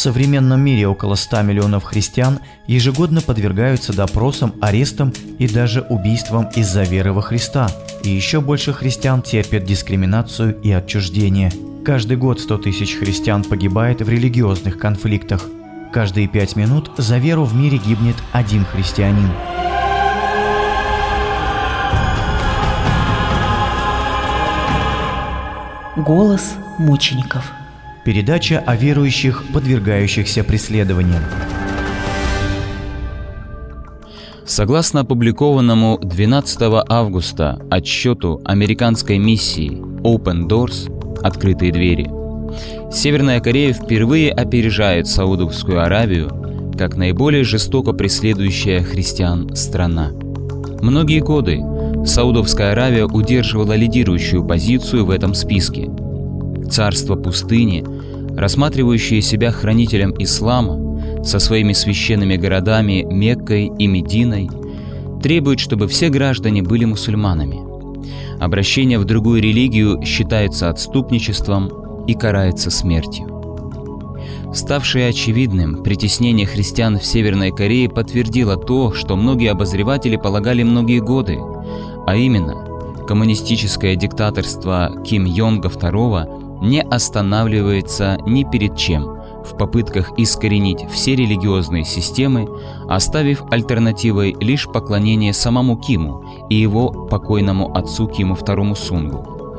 современном мире около 100 миллионов христиан ежегодно подвергаются допросам, арестам и даже убийствам из-за веры во Христа. И еще больше христиан терпят дискриминацию и отчуждение. Каждый год 100 тысяч христиан погибает в религиозных конфликтах. Каждые пять минут за веру в мире гибнет один христианин. Голос мучеников. Передача о верующих, подвергающихся преследованиям. Согласно опубликованному 12 августа отчету американской миссии Open Doors «Открытые двери», Северная Корея впервые опережает Саудовскую Аравию как наиболее жестоко преследующая христиан страна. Многие годы Саудовская Аравия удерживала лидирующую позицию в этом списке. Царство пустыни, рассматривающее себя хранителем ислама, со своими священными городами Меккой и Мединой, требует, чтобы все граждане были мусульманами. Обращение в другую религию считается отступничеством и карается смертью. Ставшее очевидным, притеснение христиан в Северной Корее подтвердило то, что многие обозреватели полагали многие годы, а именно, коммунистическое диктаторство Ким Йонга II не останавливается ни перед чем в попытках искоренить все религиозные системы, оставив альтернативой лишь поклонение самому Киму и его покойному отцу Киму II Сунгу.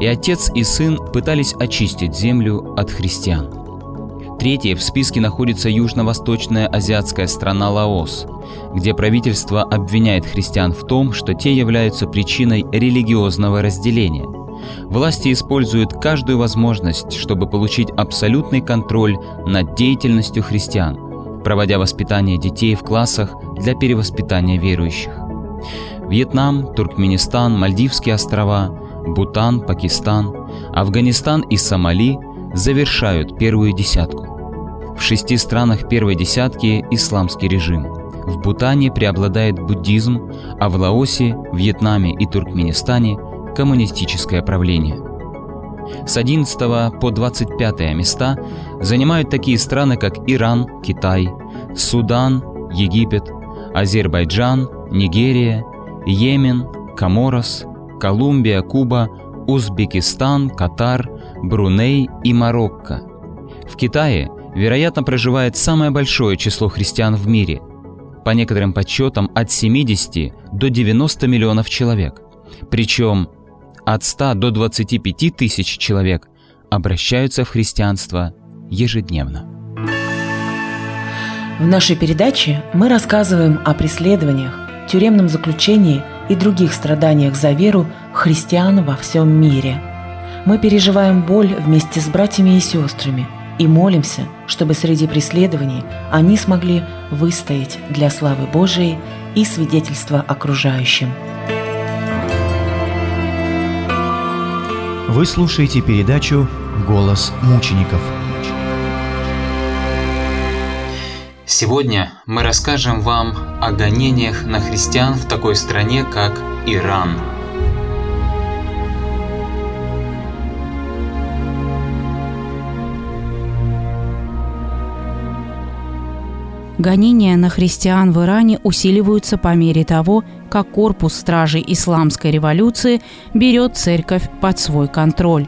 И отец и сын пытались очистить землю от христиан. Третьей в списке находится южно-восточная азиатская страна Лаос, где правительство обвиняет христиан в том, что те являются причиной религиозного разделения. Власти используют каждую возможность, чтобы получить абсолютный контроль над деятельностью христиан, проводя воспитание детей в классах для перевоспитания верующих. Вьетнам, Туркменистан, Мальдивские острова, Бутан, Пакистан, Афганистан и Сомали завершают первую десятку. В шести странах первой десятки – исламский режим. В Бутане преобладает буддизм, а в Лаосе, Вьетнаме и Туркменистане – коммунистическое правление. С 11 по 25 места занимают такие страны, как Иран, Китай, Судан, Египет, Азербайджан, Нигерия, Йемен, Коморос, Колумбия, Куба, Узбекистан, Катар, Бруней и Марокко. В Китае – вероятно, проживает самое большое число христиан в мире. По некоторым подсчетам, от 70 до 90 миллионов человек. Причем от 100 до 25 тысяч человек обращаются в христианство ежедневно. В нашей передаче мы рассказываем о преследованиях, тюремном заключении и других страданиях за веру христиан во всем мире. Мы переживаем боль вместе с братьями и сестрами – и молимся, чтобы среди преследований они смогли выстоять для славы Божией и свидетельства окружающим. Вы слушаете передачу «Голос мучеников». Сегодня мы расскажем вам о гонениях на христиан в такой стране, как Иран – Гонения на христиан в Иране усиливаются по мере того, как корпус стражей исламской революции берет церковь под свой контроль.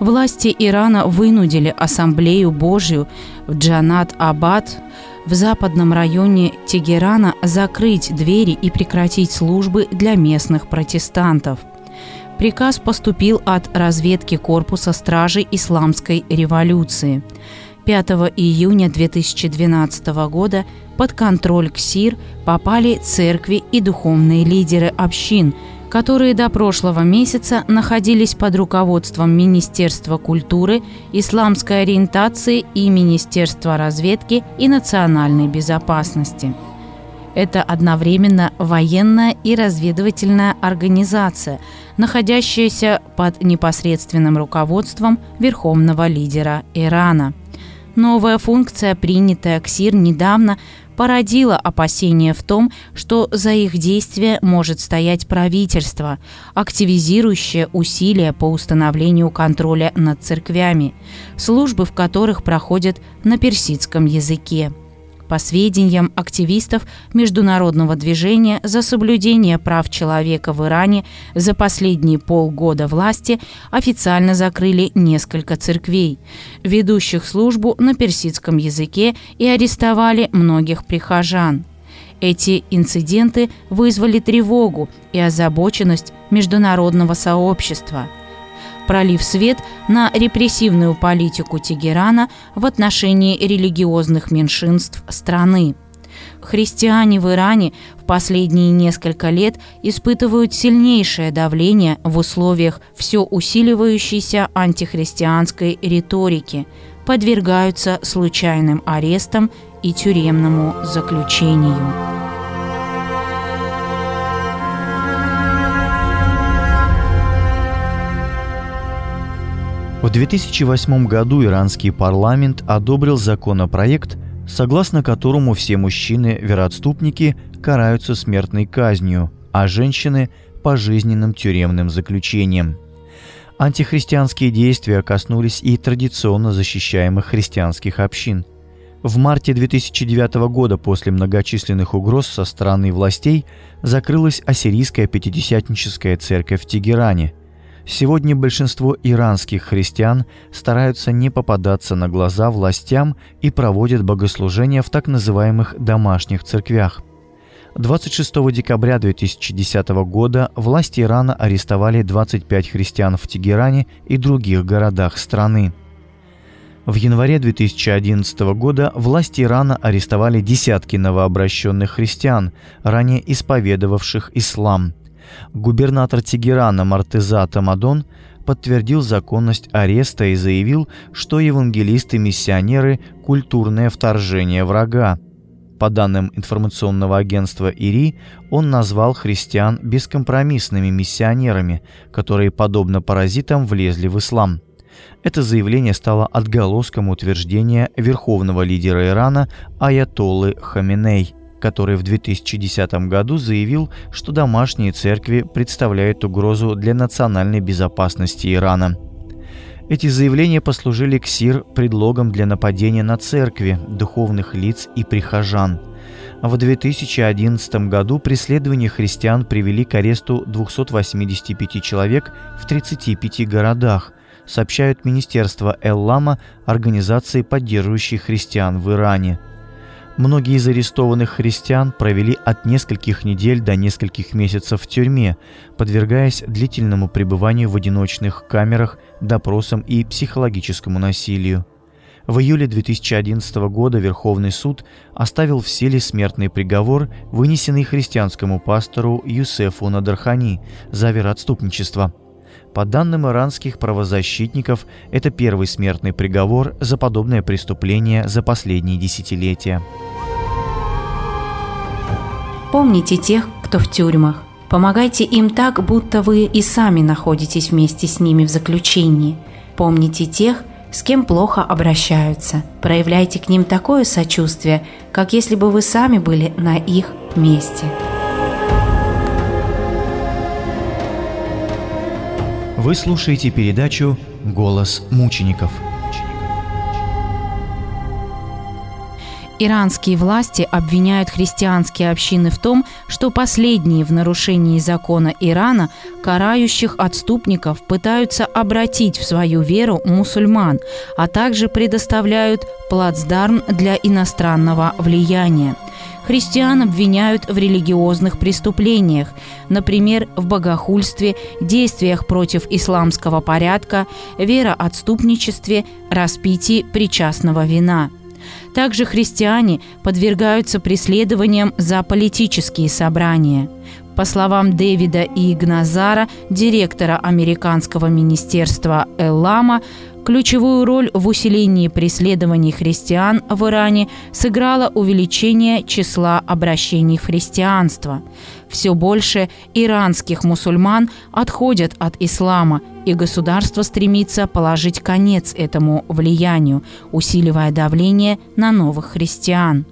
Власти Ирана вынудили Ассамблею Божью в Джанат-Абад в западном районе Тегерана закрыть двери и прекратить службы для местных протестантов. Приказ поступил от разведки корпуса стражей исламской революции – 5 июня 2012 года под контроль КСИР попали церкви и духовные лидеры общин, которые до прошлого месяца находились под руководством Министерства культуры, исламской ориентации и Министерства разведки и национальной безопасности. Это одновременно военная и разведывательная организация, находящаяся под непосредственным руководством верховного лидера Ирана – Новая функция, принятая КСИР недавно, породила опасения в том, что за их действия может стоять правительство, активизирующее усилия по установлению контроля над церквями, службы в которых проходят на персидском языке. По сведениям активистов международного движения за соблюдение прав человека в Иране за последние полгода власти официально закрыли несколько церквей, ведущих службу на персидском языке и арестовали многих прихожан. Эти инциденты вызвали тревогу и озабоченность международного сообщества – пролив свет на репрессивную политику Тегерана в отношении религиозных меньшинств страны. Христиане в Иране в последние несколько лет испытывают сильнейшее давление в условиях все усиливающейся антихристианской риторики, подвергаются случайным арестам и тюремному заключению. В 2008 году иранский парламент одобрил законопроект, согласно которому все мужчины-вероотступники караются смертной казнью, а женщины – пожизненным тюремным заключением. Антихристианские действия коснулись и традиционно защищаемых христианских общин. В марте 2009 года после многочисленных угроз со стороны властей закрылась ассирийская пятидесятническая церковь в Тегеране – Сегодня большинство иранских христиан стараются не попадаться на глаза властям и проводят богослужения в так называемых домашних церквях. 26 декабря 2010 года власти Ирана арестовали 25 христиан в Тегеране и других городах страны. В январе 2011 года власти Ирана арестовали десятки новообращенных христиан, ранее исповедовавших ислам – Губернатор Тегерана Мартеза Тамадон подтвердил законность ареста и заявил, что евангелисты-миссионеры – культурное вторжение врага. По данным информационного агентства ИРИ, он назвал христиан бескомпромиссными миссионерами, которые, подобно паразитам, влезли в ислам. Это заявление стало отголоском утверждения верховного лидера Ирана Аятоллы Хаминей – который в 2010 году заявил, что домашние церкви представляют угрозу для национальной безопасности Ирана. Эти заявления послужили КСИР предлогом для нападения на церкви, духовных лиц и прихожан. В 2011 году преследования христиан привели к аресту 285 человек в 35 городах, сообщают Министерство Эллама, организации, поддерживающей христиан в Иране – Многие из арестованных христиан провели от нескольких недель до нескольких месяцев в тюрьме, подвергаясь длительному пребыванию в одиночных камерах, допросам и психологическому насилию. В июле 2011 года Верховный суд оставил в силе смертный приговор, вынесенный христианскому пастору Юсефу Надархани за вероотступничество – по данным иранских правозащитников, это первый смертный приговор за подобное преступление за последние десятилетия. Помните тех, кто в тюрьмах. Помогайте им так, будто вы и сами находитесь вместе с ними в заключении. Помните тех, с кем плохо обращаются. Проявляйте к ним такое сочувствие, как если бы вы сами были на их месте. Вы слушаете передачу «Голос мучеников». Иранские власти обвиняют христианские общины в том, что последние в нарушении закона Ирана, карающих отступников, пытаются обратить в свою веру мусульман, а также предоставляют плацдарм для иностранного влияния христиан обвиняют в религиозных преступлениях, например, в богохульстве, действиях против исламского порядка, вероотступничестве, распитии причастного вина. Также христиане подвергаются преследованиям за политические собрания. По словам Дэвида Игназара, директора Американского министерства Эллама, Ключевую роль в усилении преследований христиан в Иране сыграло увеличение числа обращений в христианство. Все больше иранских мусульман отходят от ислама, и государство стремится положить конец этому влиянию, усиливая давление на новых христиан.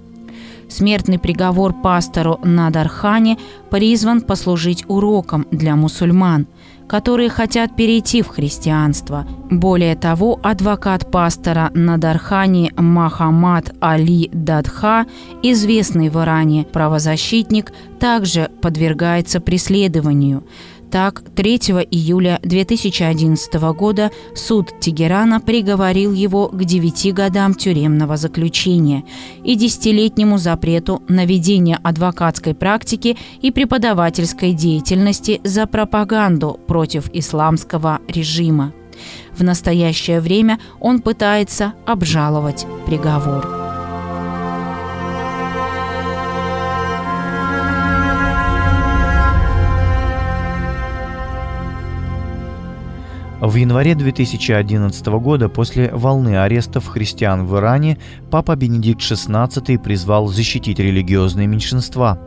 Смертный приговор пастору Надархане призван послужить уроком для мусульман – которые хотят перейти в христианство. Более того, адвокат пастора Надархани Махамад Али Дадха, известный в Иране правозащитник, также подвергается преследованию. Так, 3 июля 2011 года суд Тегерана приговорил его к 9 годам тюремного заключения и десятилетнему запрету на ведение адвокатской практики и преподавательской деятельности за пропаганду против исламского режима. В настоящее время он пытается обжаловать приговор. В январе 2011 года после волны арестов христиан в Иране Папа Бенедикт XVI призвал защитить религиозные меньшинства.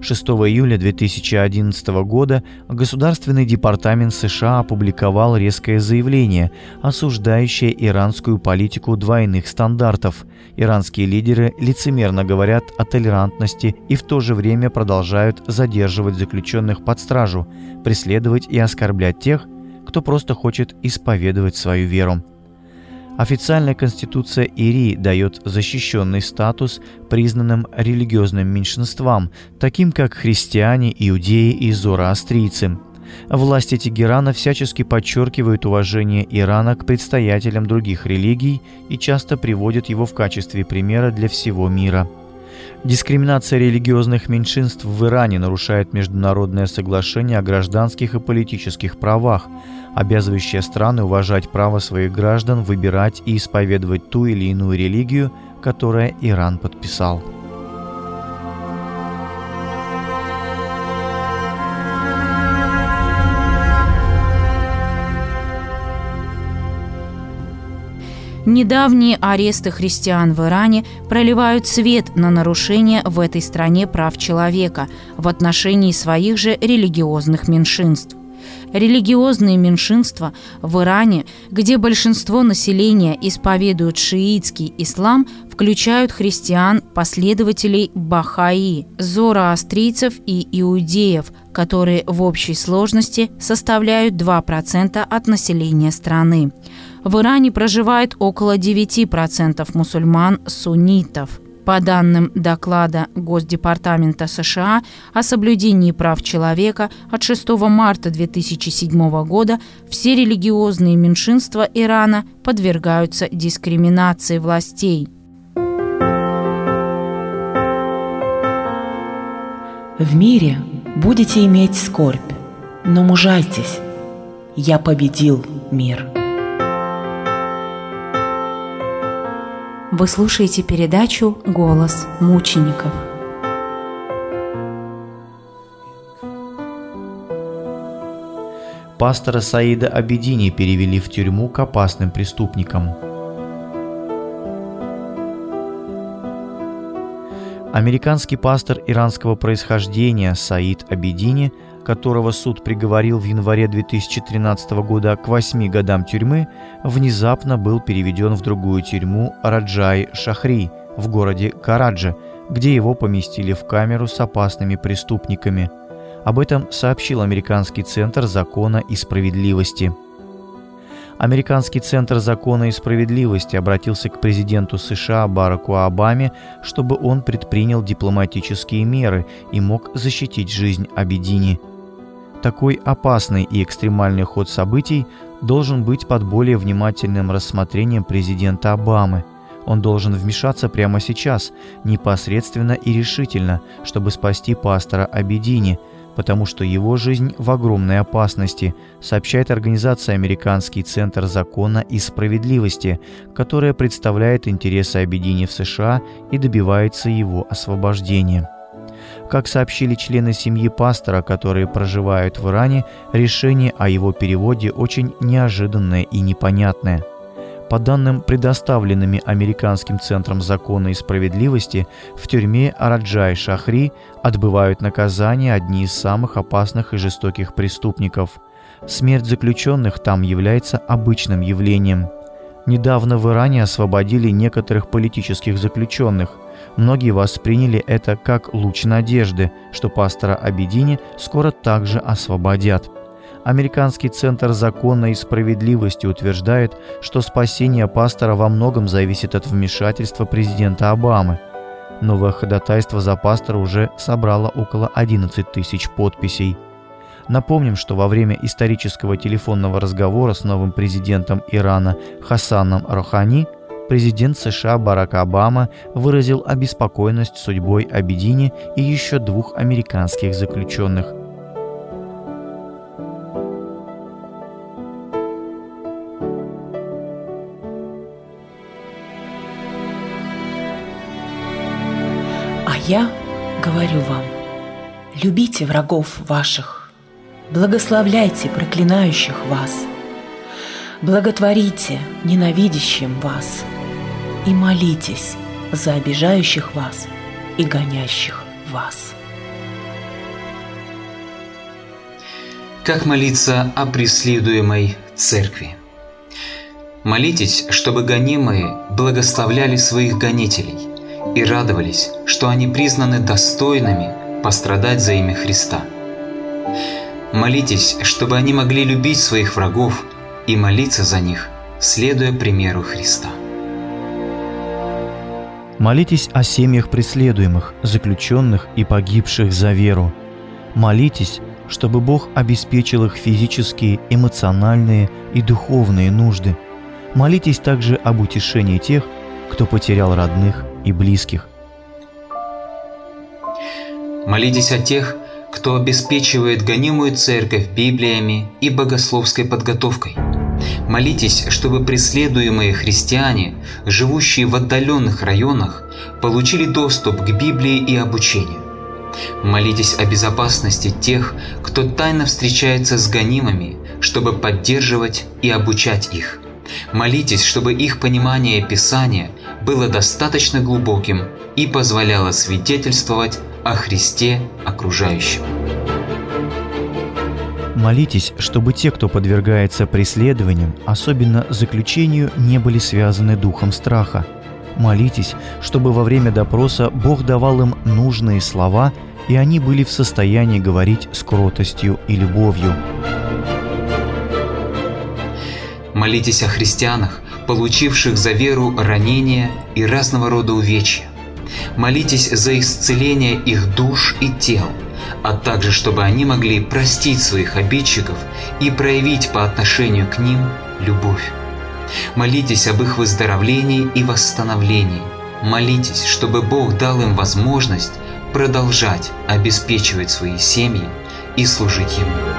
6 июля 2011 года Государственный департамент США опубликовал резкое заявление, осуждающее иранскую политику двойных стандартов. Иранские лидеры лицемерно говорят о толерантности и в то же время продолжают задерживать заключенных под стражу, преследовать и оскорблять тех, кто просто хочет исповедовать свою веру. Официальная конституция Ирии дает защищенный статус признанным религиозным меньшинствам, таким как христиане, иудеи и зороастрийцы. Власти Тегерана всячески подчеркивают уважение Ирана к предстоятелям других религий и часто приводят его в качестве примера для всего мира – Дискриминация религиозных меньшинств в Иране нарушает международное соглашение о гражданских и политических правах, обязывающее страны уважать право своих граждан выбирать и исповедовать ту или иную религию, которую Иран подписал. Недавние аресты христиан в Иране проливают свет на нарушения в этой стране прав человека в отношении своих же религиозных меньшинств. Религиозные меньшинства в Иране, где большинство населения исповедуют шиитский ислам, включают христиан, последователей Бахаи, зороастрийцев и иудеев, которые в общей сложности составляют 2% от населения страны. В Иране проживает около 9% мусульман-суннитов. По данным доклада Госдепартамента США о соблюдении прав человека от 6 марта 2007 года все религиозные меньшинства Ирана подвергаются дискриминации властей. В мире будете иметь скорбь, но мужайтесь. Я победил мир. Вы слушаете передачу «Голос мучеников». Пастора Саида Абедини перевели в тюрьму к опасным преступникам. Американский пастор иранского происхождения Саид Абедини – которого суд приговорил в январе 2013 года к 8 годам тюрьмы, внезапно был переведен в другую тюрьму Раджай-Шахри в городе Караджа, где его поместили в камеру с опасными преступниками. Об этом сообщил Американский центр закона и справедливости. Американский центр закона и справедливости обратился к президенту США Бараку Обаме, чтобы он предпринял дипломатические меры и мог защитить жизнь Абедини – такой опасный и экстремальный ход событий должен быть под более внимательным рассмотрением президента Обамы. Он должен вмешаться прямо сейчас, непосредственно и решительно, чтобы спасти пастора Абедини, потому что его жизнь в огромной опасности, сообщает организация Американский центр закона и справедливости, которая представляет интересы Абедини в США и добивается его освобождения. Как сообщили члены семьи пастора, которые проживают в Иране, решение о его переводе очень неожиданное и непонятное. По данным, предоставленными Американским Центром Закона и Справедливости, в тюрьме Араджай-Шахри отбывают наказание одни из самых опасных и жестоких преступников. Смерть заключенных там является обычным явлением. Недавно в Иране освободили некоторых политических заключенных. Многие восприняли это как луч надежды, что пастора Абедини скоро также освободят. Американский Центр закона и справедливости утверждает, что спасение пастора во многом зависит от вмешательства президента Обамы. Новое ходатайство за пастора уже собрало около 11 тысяч подписей. Напомним, что во время исторического телефонного разговора с новым президентом Ирана Хасаном Рохани президент США Барак Обама выразил обеспокоенность судьбой Абедини и еще двух американских заключенных. А я говорю вам, любите врагов ваших, благословляйте проклинающих вас, благотворите ненавидящим вас и молитесь за обижающих вас и гонящих вас. Как молиться о преследуемой церкви? Молитесь, чтобы гонимые благословляли своих гонителей и радовались, что они признаны достойными пострадать за имя Христа. Молитесь, чтобы они могли любить своих врагов и молиться за них, следуя примеру Христа. Молитесь о семьях преследуемых, заключенных и погибших за веру. Молитесь, чтобы Бог обеспечил их физические, эмоциональные и духовные нужды. Молитесь также об утешении тех, кто потерял родных и близких. Молитесь о тех, кто обеспечивает гонимую церковь Библиями и богословской подготовкой. Молитесь, чтобы преследуемые христиане, живущие в отдаленных районах, получили доступ к Библии и обучению. Молитесь о безопасности тех, кто тайно встречается с гонимыми, чтобы поддерживать и обучать их. Молитесь, чтобы их понимание Писания было достаточно глубоким и позволяло свидетельствовать о Христе окружающим. Молитесь, чтобы те, кто подвергается преследованиям, особенно заключению, не были связаны духом страха. Молитесь, чтобы во время допроса Бог давал им нужные слова, и они были в состоянии говорить с кротостью и любовью. Молитесь о христианах, получивших за веру ранения и разного рода увечья. Молитесь за исцеление их душ и тел, а также чтобы они могли простить своих обидчиков и проявить по отношению к ним любовь. Молитесь об их выздоровлении и восстановлении. Молитесь, чтобы Бог дал им возможность продолжать обеспечивать свои семьи и служить Ему.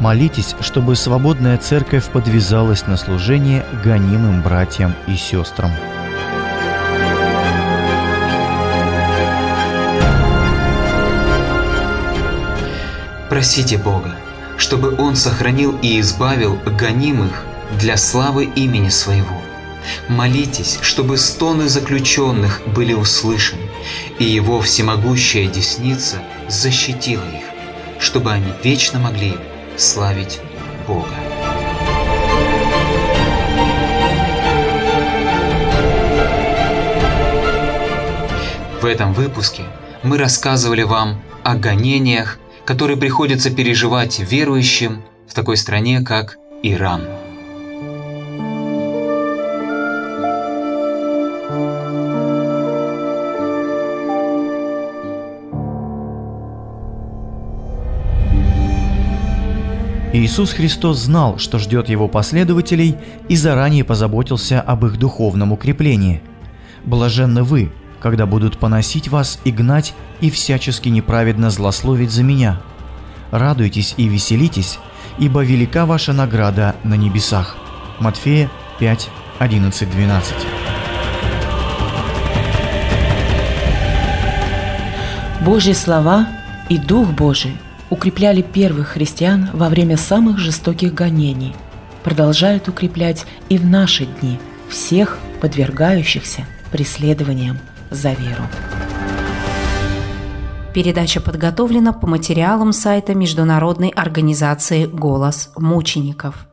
Молитесь, чтобы свободная церковь подвязалась на служение гонимым братьям и сестрам. Просите Бога, чтобы Он сохранил и избавил гонимых для славы имени Своего. Молитесь, чтобы стоны заключенных были услышаны, и Его всемогущая десница защитила их, чтобы они вечно могли славить Бога. В этом выпуске мы рассказывали вам о гонениях, которые приходится переживать верующим в такой стране, как Иран. Иисус Христос знал, что ждет его последователей и заранее позаботился об их духовном укреплении. «Блаженны вы, когда будут поносить вас и гнать, и всячески неправедно злословить за меня. Радуйтесь и веселитесь, ибо велика ваша награда на небесах». Матфея 5, 11, 12. Божьи слова и Дух Божий – укрепляли первых христиан во время самых жестоких гонений, продолжают укреплять и в наши дни всех подвергающихся преследованиям за веру. Передача подготовлена по материалам сайта Международной организации «Голос мучеников».